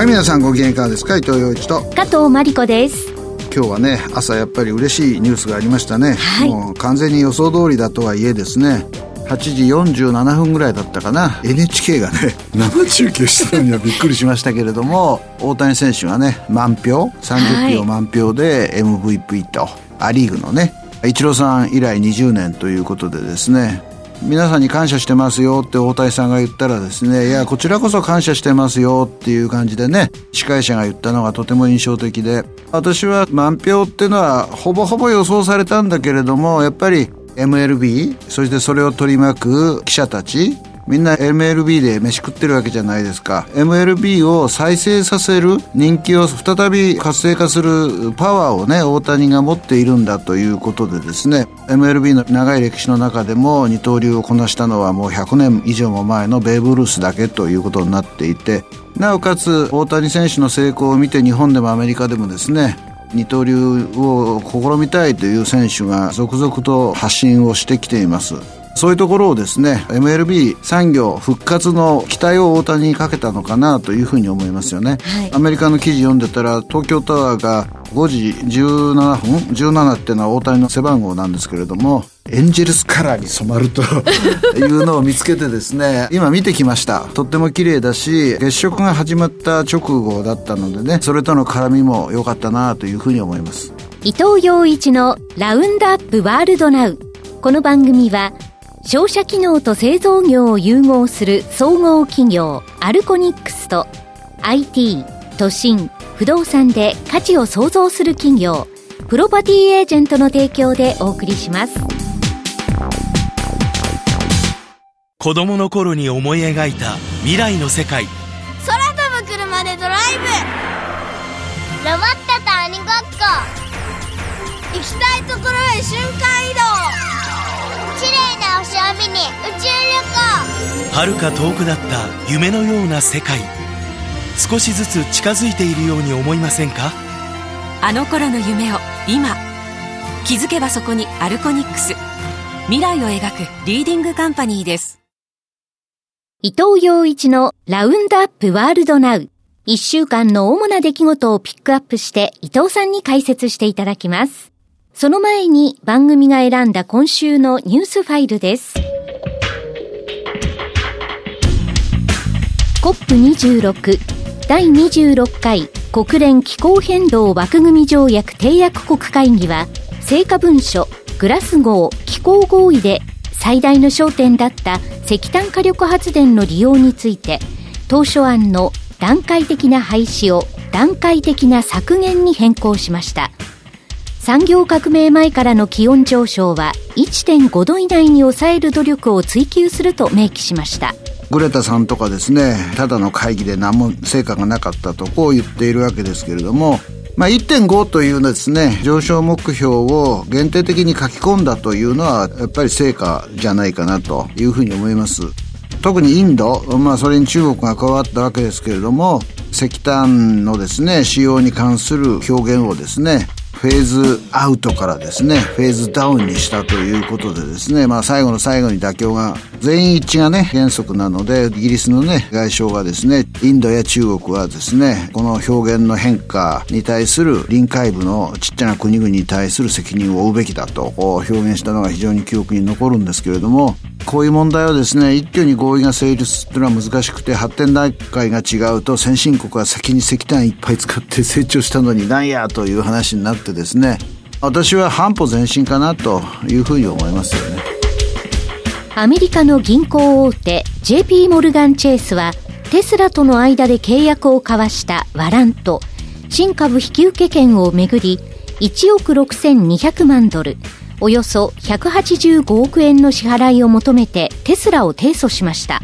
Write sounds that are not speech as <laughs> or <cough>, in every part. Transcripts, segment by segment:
はい皆さんご機嫌いかがですか？伊藤洋一と。加藤真理子です。今日はね朝やっぱり嬉しいニュースがありましたね、はい、もう完全に予想通りだとはいえですね。8時47分ぐらいだったかな。NHK がね <laughs> 生中継したのにはびっくりしましたけれども大谷選手がね満票。30票満票で MVP と、はい、ア・リーグのね。イチローさん以来20年ということでですね皆さんに感謝してますよって大谷さんが言ったらですね、いや、こちらこそ感謝してますよっていう感じでね、司会者が言ったのがとても印象的で、私は満票っていうのはほぼほぼ予想されたんだけれども、やっぱり MLB、そしてそれを取り巻く記者たち、みんな MLB で飯食ってるわけじゃないですか。MLB を再生させる人気を再び活性化するパワーをね大谷が持っているんだということでですね。MLB の長い歴史の中でも二刀流をこなしたのはもう100年以上も前のベーブ・ルースだけということになっていて。なおかつ大谷選手の成功を見て日本でもアメリカでもですね二刀流を試みたいという選手が続々と発信をしてきています。そういうところをですね MLB 産業復活の期待を大谷にかけたのかなというふうに思いますよね、はい、アメリカの記事読んでたら東京タワーが5時17分17っていうのは大谷の背番号なんですけれどもエンジェルスカラーに染まると <laughs> いうのを見つけてですね今見てきました。とっても綺麗だし月食が始まった直後だったのでねそれとの絡みも良かったなというふうに思います。伊藤洋一のラウンドアップワールドナウ。この番組は商社機能と製造業を融合する総合企業アルコニックスと IT 都心不動産で価値を創造する企業プロパティエージェントの提供でお送りします。子供の頃に思い描いた未来の世界。空飛ぶ車でドライブ。ロボットと鬼ごっこ。行きたいところへ瞬間移動星を見に宇宙旅行。はるか遠くだった夢のような世界。少しずつ近づいているように思いませんか？あの頃の夢を今。気づけばそこにアルコニックス。未来を描くリーディングカンパニーです。伊藤洋一のラウンドアップワールドナウ。一週間の主な出来事をピックアップして伊藤さんに解説していただきます。その前に番組が選んだ今週のニュースファイルです。COP26 第26回国連気候変動枠組条約締約国会議は成果文書グラスゴー気候合意で最大の焦点だった石炭火力発電の利用について当初案の段階的な廃止を段階的な削減に変更しました産業革命前からの気温上昇は1.5度以内に抑える努力を追求すると明記しました。グレタさんとかですねただの会議で何も成果がなかったとこう言っているわけですけれどもまあ、1.5というですね上昇目標を限定的に書き込んだというのはやっぱり成果じゃないかなというふうに思います。特にインド、まあ、それに中国が加わったわけですけれども石炭のですね使用に関する表現をですねフェーズアウトからですね、フェーズダウンにしたということでですね、まあ最後の最後に妥協が、全員一致がね、原則なので、イギリスのね、外相がですね、インドや中国はですね、この表現の変化に対する臨界部のちっちゃな国々に対する責任を負うべきだと表現したのが非常に記憶に残るんですけれども、こういう問題はですね、一挙に合意が成立というのは難しくて、発展段階が違うと先進国は先に石炭いっぱい使って成長したのになんやという話になってですね、私は半歩前進かなというふうに思いますよね。アメリカの銀行大手 JP モルガン・チェイスはテスラとの間で契約を交わしたワラント新株引受権をめぐり1億6200万ドルおよそ185億円の支払いを求めてテスラを提訴しました。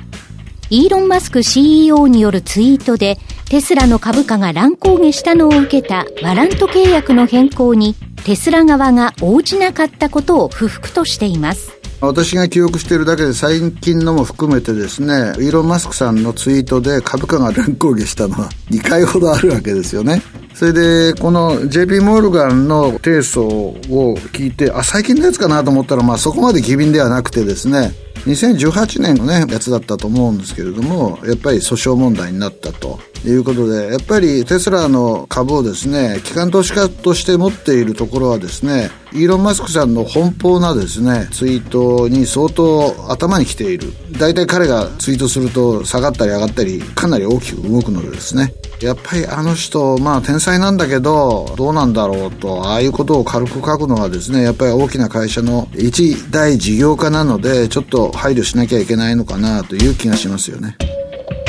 イーロン・マスク CEO によるツイートでテスラの株価が乱高下したのを受けたワラント契約の変更にテスラ側が応じなかったことを不服としています。私が記憶しているだけで最近のも含めてですね、イーロン・マスクさんのツイートで株価が乱高下したのは2回ほどあるわけですよね。それで、この JP モルガンの提訴を聞いて、あ、最近のやつかなと思ったら、まあそこまで機敏ではなくてですね、2018年のね、やつだったと思うんですけれども、やっぱり訴訟問題になったと。いうことで、やっぱりテスラの株をですね、機関投資家として持っているところはですね、イーロン・マスクさんの奔放なですね、ツイートに相当頭に来ている。大体彼がツイートすると下がったり上がったり、かなり大きく動くのでですね。やっぱりあの人、まあ天才なんだけど、どうなんだろうと、ああいうことを軽く書くのはですね、やっぱり大きな会社の一大事業家なので、ちょっと配慮しなきゃいけないのかなという気がしますよね。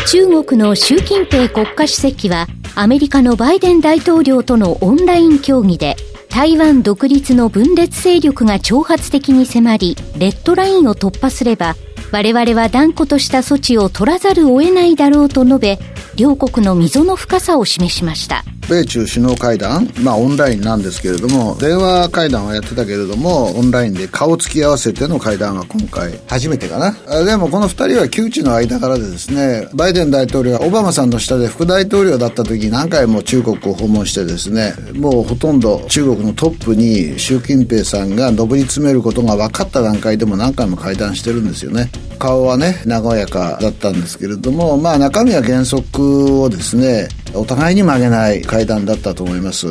中国の習近平国家主席は、アメリカのバイデン大統領とのオンライン協議で、台湾独立の分裂勢力が挑発的に迫り、レッドラインを突破すれば、我々は断固とした措置を取らざるを得ないだろうと述べ、両国の溝の深さを示しました。米中首脳会談、まあオンラインなんですけれども、電話会談はやってたけれども、オンラインで顔つき合わせての会談は今回初めてかな。でもこの二人は窮地の間柄でですね、バイデン大統領がオバマさんの下で副大統領だった時何回も中国を訪問してですね、もうほとんど中国のトップに習近平さんが上り詰めることが分かった段階でも何回も会談してるんですよね。顔はね、和やかだったんですけれども、まあ中身は原則をですね、お互いに曲げない会談だったと思います。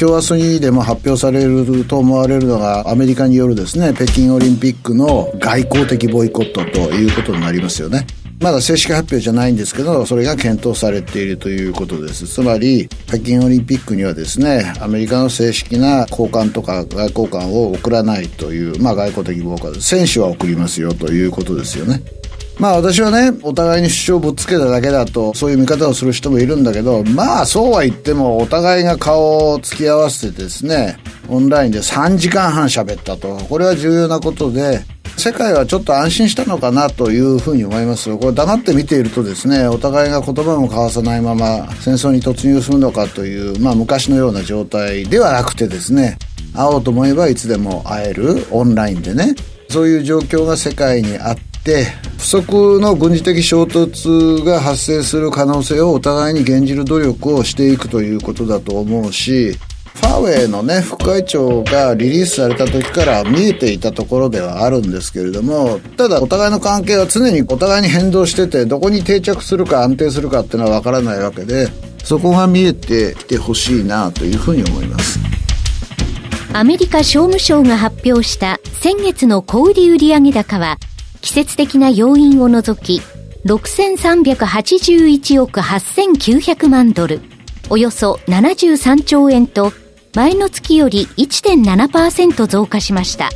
今日明日にでも発表されると思われるのがアメリカによるですね、北京オリンピックの外交的ボイコットということになりますよね。まだ正式発表じゃないんですけど、それが検討されているということです。つまり、北京オリンピックにはですね、アメリカの正式な高官とか外交官を送らないという、まあ外交的暴行選手は送りますよということですよね。まあ私はね、お互いに主張をぶつけただけだと、そういう見方をする人もいるんだけど、まあそうは言っても、お互いが顔を突き合わせてですね、オンラインで3時間半喋ったと。これは重要なことで、世界はちょっと安心したのかなというふうに思いますこれ黙って見ているとですねお互いが言葉も交わさないまま戦争に突入するのかという、まあ、昔のような状態ではなくてですね会おうと思えばいつでも会えるオンラインでねそういう状況が世界にあって不測の軍事的衝突が発生する可能性をお互いに減じる努力をしていくということだと思うしファーウェイのね、副会長がリリースされた時から見えていたところではあるんですけれども、ただお互いの関係は常にお互いに変動してて、どこに定着するか安定するかっていうのはわからないわけで、そこが見えてきてほしいなというふうに思います。アメリカ商務省が発表した先月の小売売上高は、季節的な要因を除き、6381億8900万ドル、およそ73兆円と前の月より1.7%増加しました。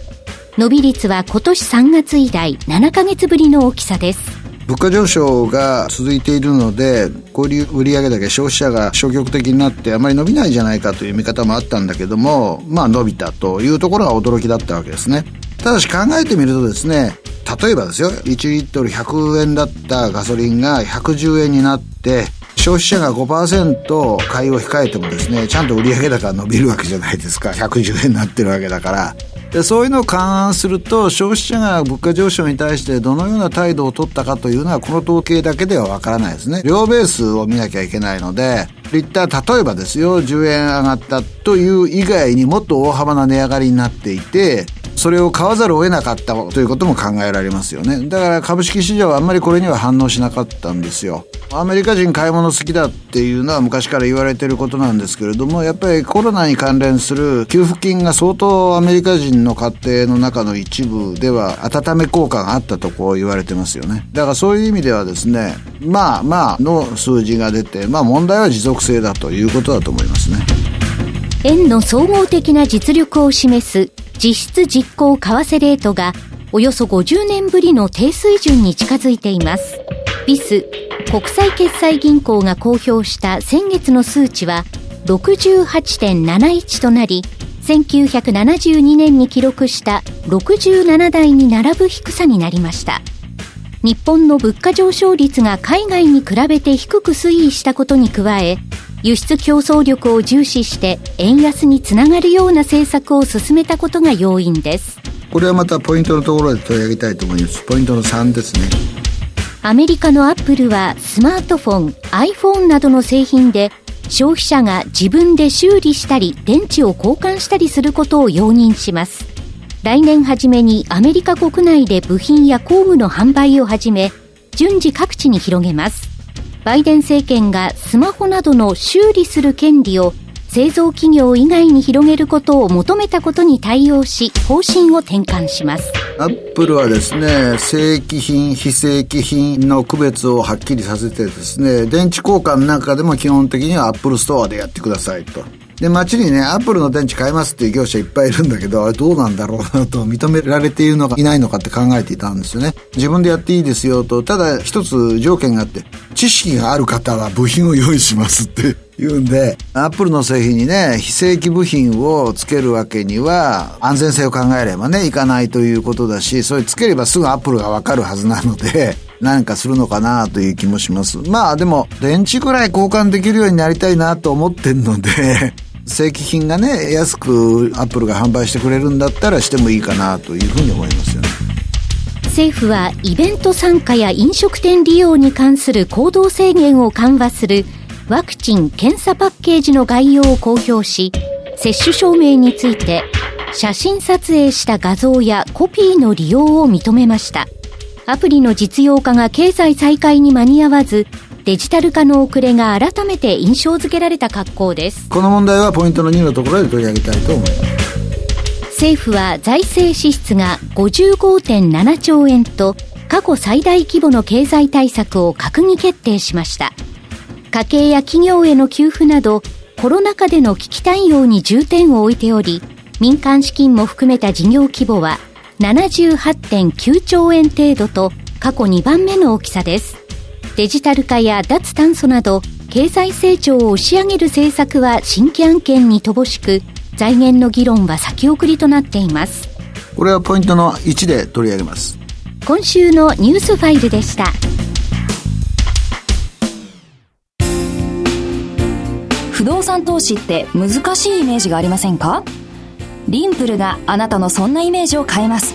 伸び率は今年3月以来7ヶ月ぶりの大きさです。物価上昇が続いているので、小売売上だけ消費者が消極的になってあまり伸びないじゃないかという見方もあったんだけども、まあ伸びたというところが驚きだったわけですね。ただし考えてみるとですね、例えばですよ、1リットル100円だったガソリンが110円になって、消費者が5%買いを控えてもですね、ちゃんと売上高が伸びるわけじゃないですか。110円になってるわけだから。でそういうのを勘案すると消費者が物価上昇に対してどのような態度を取ったかというのはこの統計だけではわからないですね両ベースを見なきゃいけないのでリッター例えばですよ10円上がったという以外にもっと大幅な値上がりになっていてそれを買わざるを得なかったということも考えられますよね。だから株式市場はあんまりこれには反応しなかったんですよ。アメリカ人買い物好きだっていうのは昔から言われてることなんですけれどもやっぱりコロナに関連する給付金が相当アメリカ人の家庭の中の一部では温め効果があったとこう言われてますよね。だからそういう意味ではですねまあまあの数字が出てまあ問題は持続性だということだと思いますね。円の総合的な実力を示す実質実行為替レートがおよそ50年ぶりの低水準に近づいています。ビス国際決済銀行が公表した先月の数値は68.71となり、1972年に記録した67台に並ぶ低さになりました。日本の物価上昇率が海外に比べて低く推移したことに加え、輸出競争力を重視して円安につながるような政策を進めたことが要因です。これはまたポイントのところで取り上げたいと思います。ポイントの3ですね。アメリカのアップルはスマートフォン、iPhone などの製品で消費者が自分で修理したり電池を交換したりすることを容認します。来年初めにアメリカ国内で部品や工具の販売を始め、順次各地に広げます。バイデン政権がスマホなどの修理する権利を製造企業以外に広げることを求めたことに対応し、方針を転換します。アップルはですね、正規品、非正規品の区別をはっきりさせてですね、電池交換なんかでも基本的にはアップルストアでやってくださいと。で、街にね、アップルの電池買いますっていう業者いっぱいいるんだけど、あれどうなんだろうなと認められているのかいないのかって考えていたんですよね。自分でやっていいですよと、ただ一つ条件があって、知識がある方は部品を用意しますって言うんで、アップルの製品にね、非正規部品をつけるわけには、安全性を考えればね、いかないということだし、それつければすぐアップルがわかるはずなので、<laughs> 何かするのかなという気もします。まあでも、電池ぐらい交換できるようになりたいなと思ってんので正規品がね、安くアップルが販売してくれるんだったらしてもいいかなというふうに思いますよね。政府はイベント参加や飲食店利用に関する行動制限を緩和するワクチン・検査パッケージの概要を公表し、接種証明について写真撮影した画像やコピーの利用を認めました。アプリの実用化が経済再開に間に合わず、デジタル化の遅れが改めて印象付けられた格好です。この問題はポイントの2のところで取り上げたいと思います。政府は財政支出が55.7兆円と過去最大規模の経済対策を閣議決定しました。家計や企業への給付などコロナ禍での危機対応に重点を置いており民間資金も含めた事業規模は78.9兆円程度と過去2番目の大きさです。デジタル化や脱炭素など経済成長を押し上げる政策は新規案件に乏しく財源の議論は先送りとなっています。これはポイントの1で取り上げます。今週のニュースファイルでした。不動産投資って難しいイメージがありませんか？リンプルがあなたのそんなイメージを変えます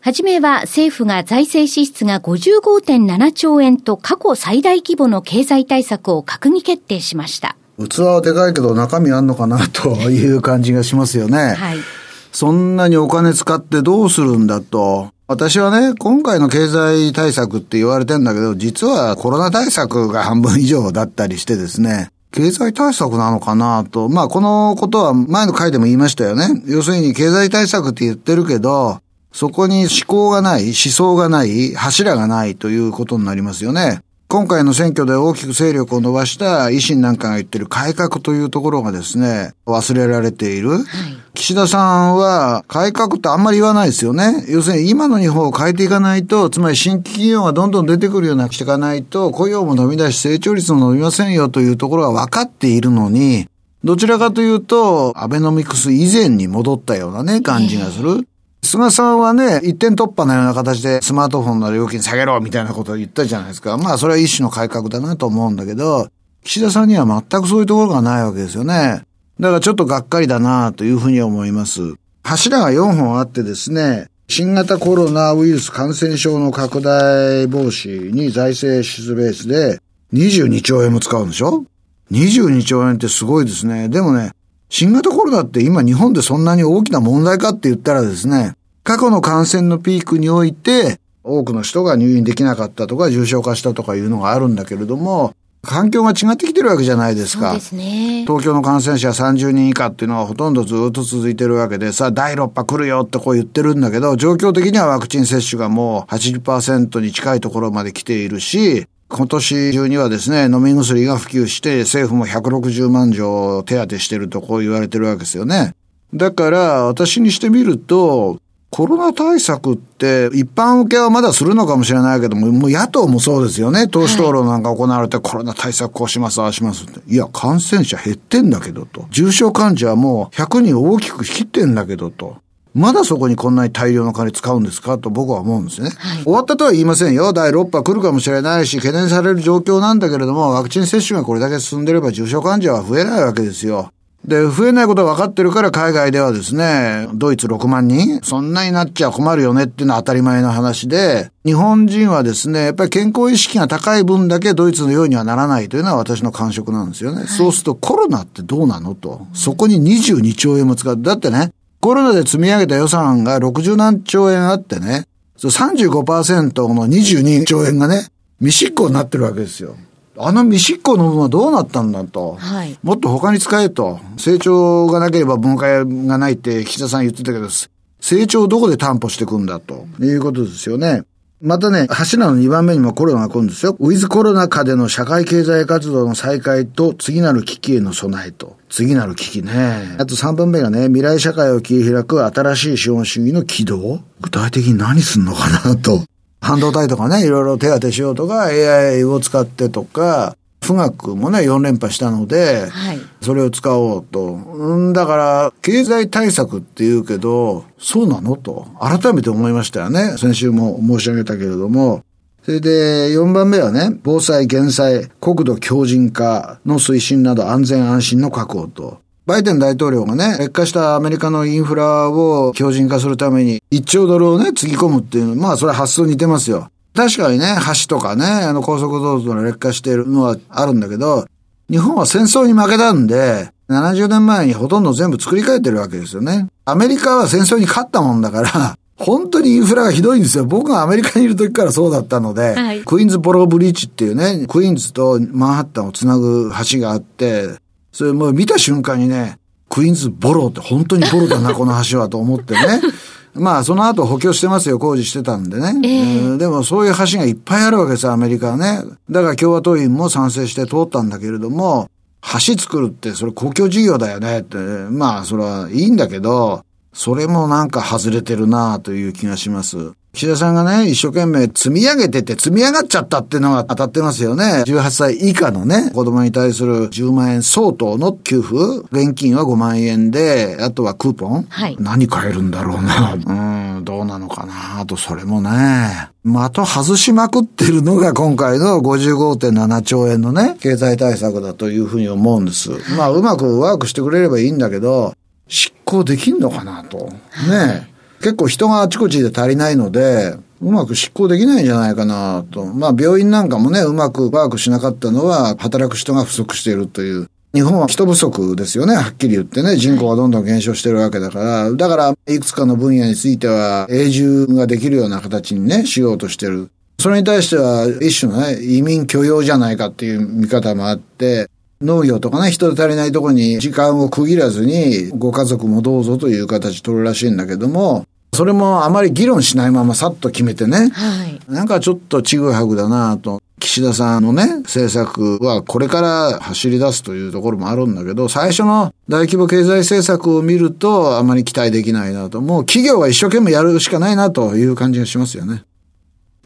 はじめは政府が財政支出が55.7兆円と過去最大規模の経済対策を閣議決定しました。器はでかいけど中身あんのかなという感じがしますよね。はい。そんなにお金使ってどうするんだと。私はね、今回の経済対策って言われてんだけど、実はコロナ対策が半分以上だったりしてですね、経済対策なのかなと。まあ、このことは前の回でも言いましたよね。要するに経済対策って言ってるけど、そこに思考がない、思想がない、柱がないということになりますよね。今回の選挙で大きく勢力を伸ばした維新なんかが言ってる改革というところがですね、忘れられている。はい、岸田さんは改革ってあんまり言わないですよね。要するに今の日本を変えていかないと、つまり新規企業がどんどん出てくるようにしていかないと、雇用も伸び出し成長率も伸びませんよというところが分かっているのに、どちらかというと、アベノミクス以前に戻ったようなね、感じがする。菅さんはね、一点突破のような形でスマートフォンの料金下げろみたいなことを言ったじゃないですか。まあ、それは一種の改革だなと思うんだけど、岸田さんには全くそういうところがないわけですよね。だからちょっとがっかりだなというふうに思います。柱が4本あってですね、新型コロナウイルス感染症の拡大防止に財政支出ベースで22兆円も使うんでしょ ?22 兆円ってすごいですね。でもね、新型コロナって今日本でそんなに大きな問題かって言ったらですね、過去の感染のピークにおいて、多くの人が入院できなかったとか重症化したとかいうのがあるんだけれども、環境が違ってきてるわけじゃないですか。そうですね。東京の感染者30人以下っていうのはほとんどずっと続いてるわけで、さあ第6波来るよってこう言ってるんだけど、状況的にはワクチン接種がもう80%に近いところまで来ているし、今年中にはですね、飲み薬が普及して、政府も160万錠手当てしてるとこう言われてるわけですよね。だから、私にしてみると、コロナ対策って一般受けはまだするのかもしれないけども、もう野党もそうですよね。党首討論なんか行われて、コロナ対策こうします、ああしますって。いや、感染者減ってんだけどと。重症患者はもう100人大きく切ってんだけどと。まだそこにこんなに大量の金使うんですかと僕は思うんですね。はい、終わったとは言いませんよ。第6波来るかもしれないし、懸念される状況なんだけれども、ワクチン接種がこれだけ進んでれば重症患者は増えないわけですよ。で、増えないことが分かってるから海外ではですね、ドイツ6万人そんなになっちゃ困るよねっていうのは当たり前の話で、日本人はですね、やっぱり健康意識が高い分だけドイツのようにはならないというのは私の感触なんですよね。はい、そうするとコロナってどうなのと。そこに22兆円も使う。だってね、コロナで積み上げた予算が60何兆円あってね、35%の22兆円がね、未執行になってるわけですよ。あの未執行の分はどうなったんだと。はい、もっと他に使えと。成長がなければ分解がないって岸田さん言ってたけど、成長をどこで担保していくんだということですよね。またね、柱の2番目にもコロナが来るんですよ。ウィズコロナ禍での社会経済活動の再開と次なる危機への備えと。次なる危機ね。あと3番目がね、未来社会を切り開く新しい資本主義の起動具体的に何すんのかなと。半導体とかね、いろいろ手当てしようとか、AI を使ってとか、富岳もね、4連覇したので、はい、それを使おうと。うん、だから、経済対策って言うけど、そうなのと、改めて思いましたよね。先週も申し上げたけれども。それで、4番目はね、防災減災、国土強靭化の推進など安全安心の確保と。バイデン大統領がね、劣化したアメリカのインフラを強靭化するために1兆ドルをね、つぎ込むっていう、まあそれ発想似てますよ。確かにね、橋とかね、あの高速道路の劣化しているのはあるんだけど、日本は戦争に負けたんで、70年前にほとんど全部作り変えてるわけですよね。アメリカは戦争に勝ったもんだから、<laughs> 本当にインフラがひどいんですよ。僕がアメリカにいる時からそうだったので、はい、クイーンズボローブリッジっていうね、クイーンズとマンハッタンをつなぐ橋があって、それもう見た瞬間にね、クイーンズボロって本当にボロだな、<laughs> この橋はと思ってね。まあ、その後補強してますよ、工事してたんでね。えー、でもそういう橋がいっぱいあるわけですよ、アメリカはね。だから共和党員も賛成して通ったんだけれども、橋作るってそれ公共事業だよねって、まあ、それはいいんだけど、それもなんか外れてるなという気がします。岸田さんがね、一生懸命積み上げてて積み上がっちゃったっていうのが当たってますよね。18歳以下のね、子供に対する10万円相当の給付、現金は5万円で、あとはクーポン。はい。何買えるんだろうな。うん、どうなのかなと、それもね、的外しまくってるのが今回の55.7兆円のね、経済対策だというふうに思うんです。まあ、うまくワークしてくれればいいんだけど、執行できんのかなと。ね。結構人があちこちで足りないので、うまく執行できないんじゃないかなと。まあ病院なんかもね、うまくワークしなかったのは、働く人が不足しているという。日本は人不足ですよね、はっきり言ってね。人口がどんどん減少してるわけだから。だから、いくつかの分野については、永住ができるような形にね、しようとしてる。それに対しては、一種のね、移民許容じゃないかっていう見方もあって、農業とかね、人で足りないところに時間を区切らずに、ご家族もどうぞという形取るらしいんだけども、それもあまり議論しないままさっと決めてね。はい。なんかちょっとちぐはぐだなと。岸田さんのね、政策はこれから走り出すというところもあるんだけど、最初の大規模経済政策を見るとあまり期待できないなと。もう企業は一生懸命やるしかないなという感じがしますよね。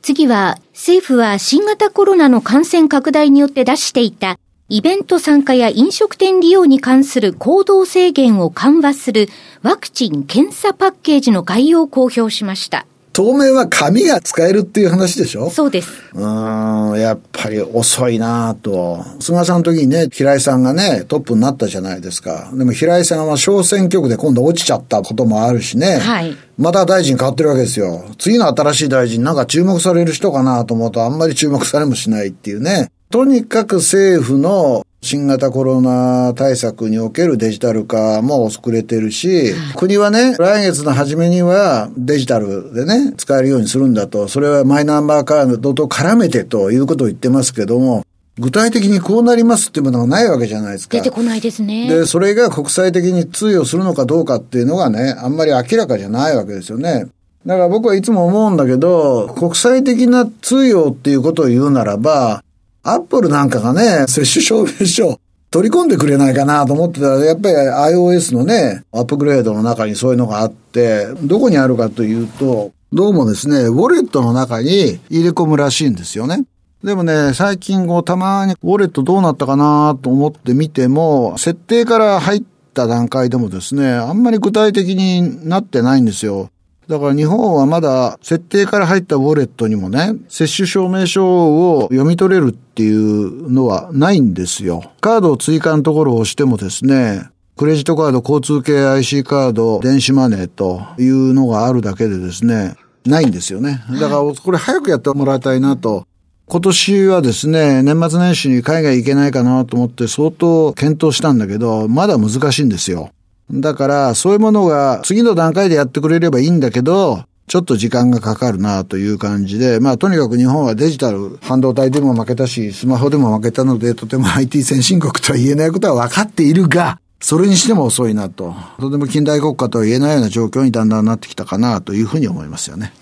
次は、政府は新型コロナの感染拡大によって出していたイベント参加や飲食店利用に関する行動制限を緩和するワクチン・検査パッケージの概要を公表しました。当面は紙が使えるっていう話でしょ？そうです。うん、やっぱり遅いなと。菅さんの時にね、平井さんがね、トップになったじゃないですか。でも平井さんは小選挙区で今度落ちちゃったこともあるしね。はい。また大臣変わってるわけですよ。次の新しい大臣なんか注目される人かなと思うとあんまり注目されもしないっていうね。とにかく政府の新型コロナ対策におけるデジタル化も遅れてるし、国はね、来月の初めにはデジタルでね、使えるようにするんだと、それはマイナンバーカードと絡めてということを言ってますけども、具体的にこうなりますっていうものがないわけじゃないですか。出てこないですね。で、それが国際的に通用するのかどうかっていうのがね、あんまり明らかじゃないわけですよね。だから僕はいつも思うんだけど、国際的な通用っていうことを言うならば、アップルなんかがね、接種証明書取り込んでくれないかなと思ってたら、やっぱり iOS のね、アップグレードの中にそういうのがあって、どこにあるかというと、どうもですね、ウォレットの中に入れ込むらしいんですよね。でもね、最近こうたまにウォレットどうなったかなと思って見ても、設定から入った段階でもですね、あんまり具体的になってないんですよ。だから日本はまだ設定から入ったウォレットにもね、接種証明書を読み取れるっていうのはないんですよ。カードを追加のところを押してもですね、クレジットカード、交通系 IC カード、電子マネーというのがあるだけでですね、ないんですよね。だからこれ早くやってもらいたいなと。今年はですね、年末年始に海外行けないかなと思って相当検討したんだけど、まだ難しいんですよ。だから、そういうものが次の段階でやってくれればいいんだけど、ちょっと時間がかかるなという感じで、まあとにかく日本はデジタル、半導体でも負けたし、スマホでも負けたので、とても IT 先進国とは言えないことは分かっているが、それにしても遅いなと。とても近代国家とは言えないような状況にだんだんなってきたかなというふうに思いますよね。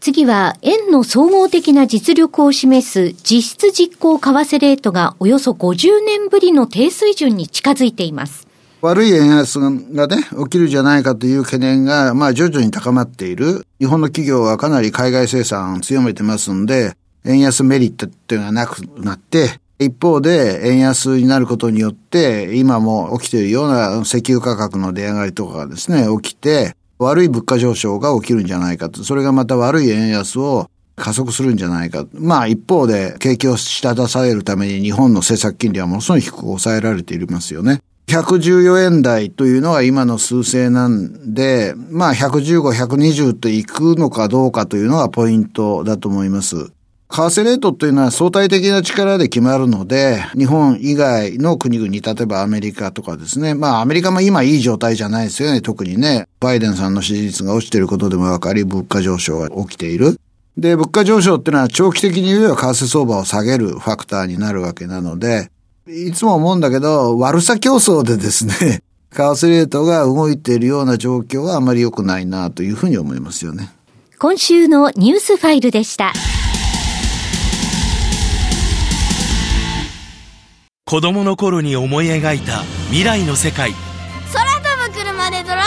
次は、円の総合的な実力を示す実質実行為替レートがおよそ50年ぶりの低水準に近づいています。悪い円安がね、起きるじゃないかという懸念が、まあ徐々に高まっている。日本の企業はかなり海外生産を強めてますんで、円安メリットっていうのがなくなって、一方で円安になることによって、今も起きているような石油価格の値上がりとかがですね、起きて、悪い物価上昇が起きるんじゃないかと。それがまた悪い円安を加速するんじゃないか。まあ一方で景気を下支えるために日本の政策金利はものすごい低く抑えられていますよね。114円台というのは今の数勢なんで、まあ115、120といくのかどうかというのがポイントだと思います。為替レートというのは相対的な力で決まるので、日本以外の国々、例えばアメリカとかですね。まあアメリカも今いい状態じゃないですよね。特にね、バイデンさんの支持率が落ちていることでもわかり、物価上昇が起きている。で、物価上昇っていうのは長期的に言えば為替相場を下げるファクターになるわけなので、いつも思うんだけど、悪さ競争でですね、<laughs> 為替レートが動いているような状況はあまり良くないなというふうに思いますよね。今週のニュースファイルでした。子供の頃に思い描いた未来の世界。空飛ぶ車でドライ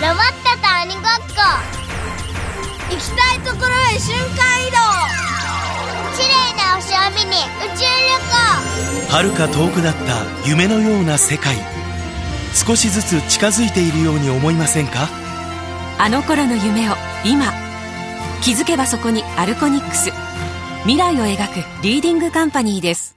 ブロボットと鬼ごっこブ行きたいところへ瞬間移動綺麗な星を見に宇宙旅行。遥か遠くだった夢のような世界。少しずつ近づいているように思いませんか？あの頃の夢を今。気づけばそこにアルコニックス。未来を描くリーディングカンパニーです。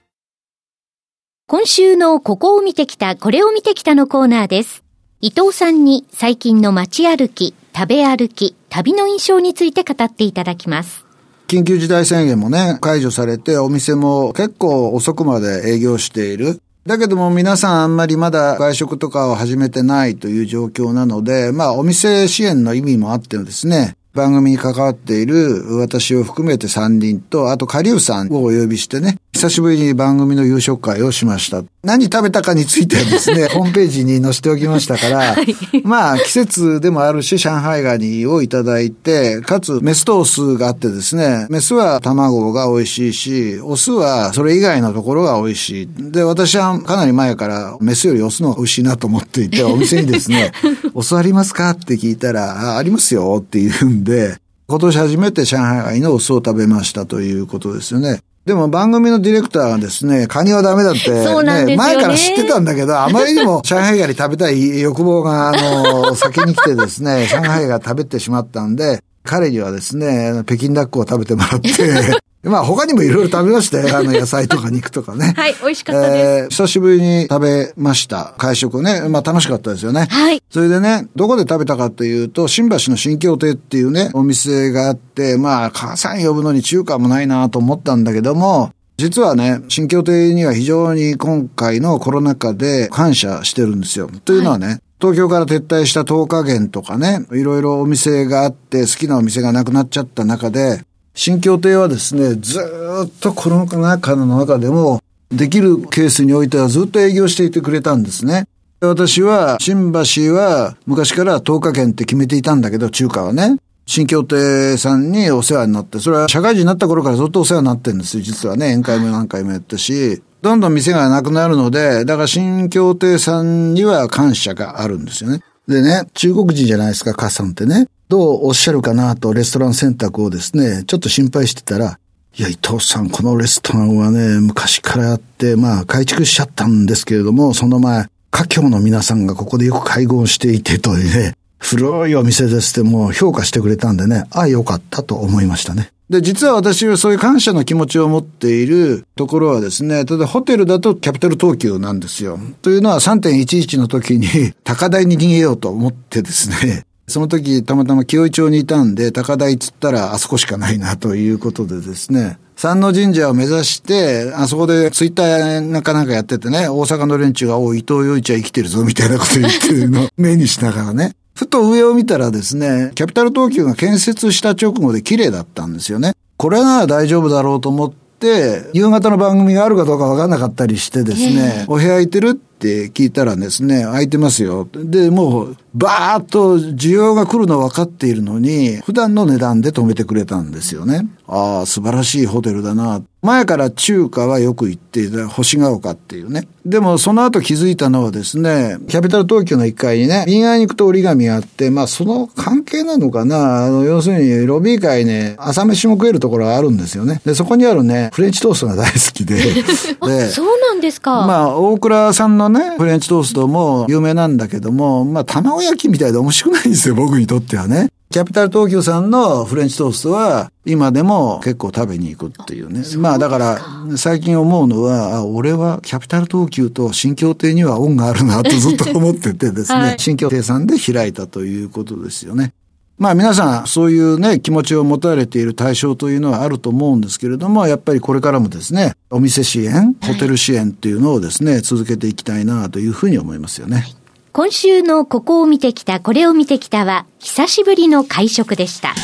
今週のここを見てきたこれを見てきたのコーナーです。伊藤さんに最近の街歩き食べ歩き旅の印象について語っていただきます緊急事態宣言もね、解除されて、お店も結構遅くまで営業している。だけども皆さんあんまりまだ外食とかを始めてないという状況なので、まあお店支援の意味もあってですね、番組に関わっている私を含めて3人と、あと下流さんをお呼びしてね、久しぶりに番組の夕食会をしました。何食べたかについてはですね、<laughs> ホームページに載せておきましたから、はい、まあ季節でもあるし、上海ガニをいただいて、かつメスとオスがあってですね、メスは卵が美味しいし、オスはそれ以外のところが美味しい。で、私はかなり前からメスよりオスの方が美味しいなと思っていて、<laughs> お店にですね、オスありますかって聞いたら、あ、ありますよって言うんで、今年初めて上海ガニのオスを食べましたということですよね。でも番組のディレクターがですね、カニはダメだって、<laughs> ね、ね。前から知ってたんだけど、あまりにも上海ガニ食べたい欲望が、あの、先に来てですね、<laughs> 上海ガニ食べてしまったんで、彼にはですね、北京ダックを食べてもらって、<laughs> まあ他にもいろいろ食べましたよ。<laughs> あの野菜とか肉とかね。はい、美味しかったです。えー、久しぶりに食べました。会食ね。まあ楽しかったですよね。はい。それでね、どこで食べたかっていうと、新橋の新京亭っていうね、お店があって、まあ母さん呼ぶのに中華もないなと思ったんだけども、実はね、新京亭には非常に今回のコロナ禍で感謝してるんですよ。というのはね、はい東京から撤退した10日元とかね、いろいろお店があって好きなお店がなくなっちゃった中で、新京亭はですね、ずっとコロナ禍の中でも、できるケースにおいてはずっと営業していてくれたんですね。私は、新橋は昔から10日券って決めていたんだけど、中華はね。新京亭さんにお世話になって、それは社会人になった頃からずっとお世話になってるんですよ、実はね。宴会も何回もやったし。どんどん店がなくなるので、だから新京亭さんには感謝があるんですよね。でね、中国人じゃないですか、カさんってね。どうおっしゃるかなとレストラン選択をですね、ちょっと心配してたら、いや、伊藤さん、このレストランはね、昔からあって、まあ、改築しちゃったんですけれども、その前、華僑の皆さんがここでよく会合していてというね、古いお店ですってもう評価してくれたんでね、ああよかったと思いましたね。で、実は私はそういう感謝の気持ちを持っているところはですね、ただホテルだとキャピタル東急なんですよ。というのは3.11の時に <laughs> 高台に逃げようと思ってですね、その時たまたま清井町にいたんで、高台つったらあそこしかないなということでですね、三の神社を目指して、あそこでツイッターなんかなんかやっててね、大阪の連中が、お伊藤洋一は生きてるぞ、みたいなこと言ってるのを目にしながらね。ふと上を見たらですね、キャピタル東急が建設した直後で綺麗だったんですよね。これなら大丈夫だろうと思って、夕方の番組があるかどうかわかんなかったりしてですね、お部屋空いてるって聞いたらですね、空いてますよ。で、もう、バーッと需要が来るの分かっているのに、普段の値段で止めてくれたんですよね。ああ、素晴らしいホテルだな。前から中華はよく行っていた星ヶ丘っていうね。でもその後気づいたのはですね、キャピタル東京の1階にね、右側に行くと折り紙があって、まあその関係なのかな、あの、要するにロビー街ね、朝飯も食えるところがあるんですよね。で、そこにあるね、フレンチトーストが大好きで。<laughs> で、そうなんですか。まあ、大倉さんのね、フレンチトーストも有名なんだけども、まあ、卵焼きみたいで面白くないんですよ、僕にとってはね。キャピタル東急さんのフレンチトーストは今でも結構食べに行くっていうね。まあだから最近思うのは、あ、俺はキャピタル東急と新京亭には恩があるなとずっと思っててですね、<laughs> はい、新京亭さんで開いたということですよね。まあ皆さんそういうね、気持ちを持たれている対象というのはあると思うんですけれども、やっぱりこれからもですね、お店支援、ホテル支援っていうのをですね、続けていきたいなというふうに思いますよね。今週のここを見てきた、これを見てきたは、久しぶりの会食でした。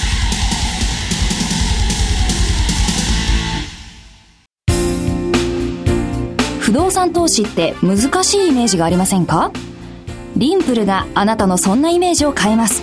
不動産投資って難しいイメージがありませんか？リンプルがあなたのそんなイメージを変えます。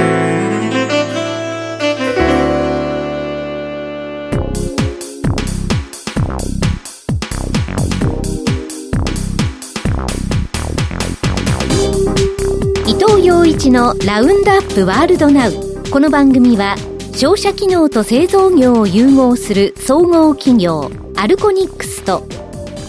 のラウンドアップワールドナウ。この番組は商社機能と製造業を融合する総合企業アルコニックスと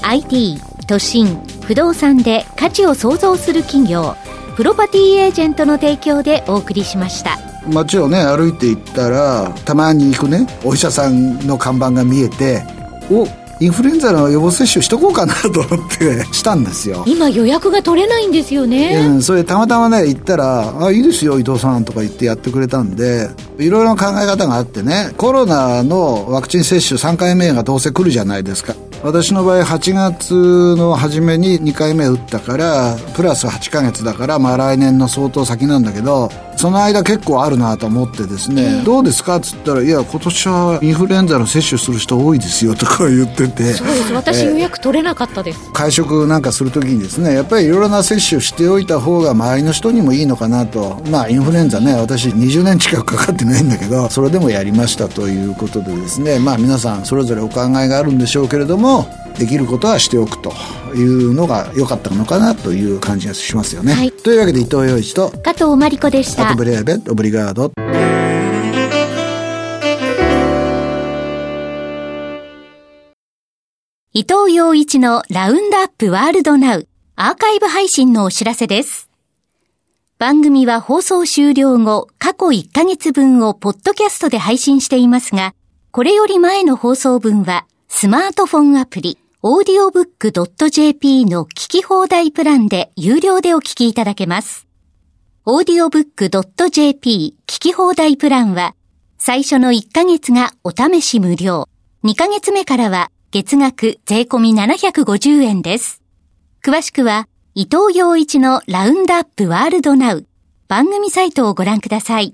IT 都心不動産で価値を創造する企業プロパティエージェントの提供でお送りしました。街をね歩いていったらたまに行くねお医者さんの看板が見えておインフルエンザの予防接種しとこうかなと思ってしたんですよ。今予約が取れないんですよね。うんそれたまたまね行ったら「あいいですよ伊藤さん」とか言ってやってくれたんでいろいろな考え方があってねコロナのワクチン接種3回目がどうせ来るじゃないですか。私の場合8月の初めに2回目打ったからプラス8ヶ月だからまあ来年の相当先なんだけどその間結構あるなと思ってですね、えー、どうですかっつったらいや今年はインフルエンザの接種する人多いですよとか言っててそうです。私予約取れなかったです、えー、会食なんかするときにですねやっぱりいろいろな接種しておいた方が周りの人にもいいのかなと。まあインフルエンザね私20年近くかかってないんだけどそれでもやりましたということでですねまあ皆さんそれぞれお考えがあるんでしょうけれどもできることはしておくというのが良かったのかなという感じがしますよね。はい、というわけで伊藤洋一と加藤真理子でした。ブレーベオブリガード。伊藤洋一のラウンドアップワールドナウアーカイブ配信のお知らせです。番組は放送終了後、過去1ヶ月分をポッドキャストで配信していますが、これより前の放送分はスマートフォンアプリ、audiobook.jp の聞き放題プランで有料でお聞きいただけます。audiobook.jp 聞き放題プランは、最初の1ヶ月がお試し無料。2ヶ月目からは月額税込み750円です。詳しくは、伊藤洋一のラウンドアップワールドナウ番組サイトをご覧ください。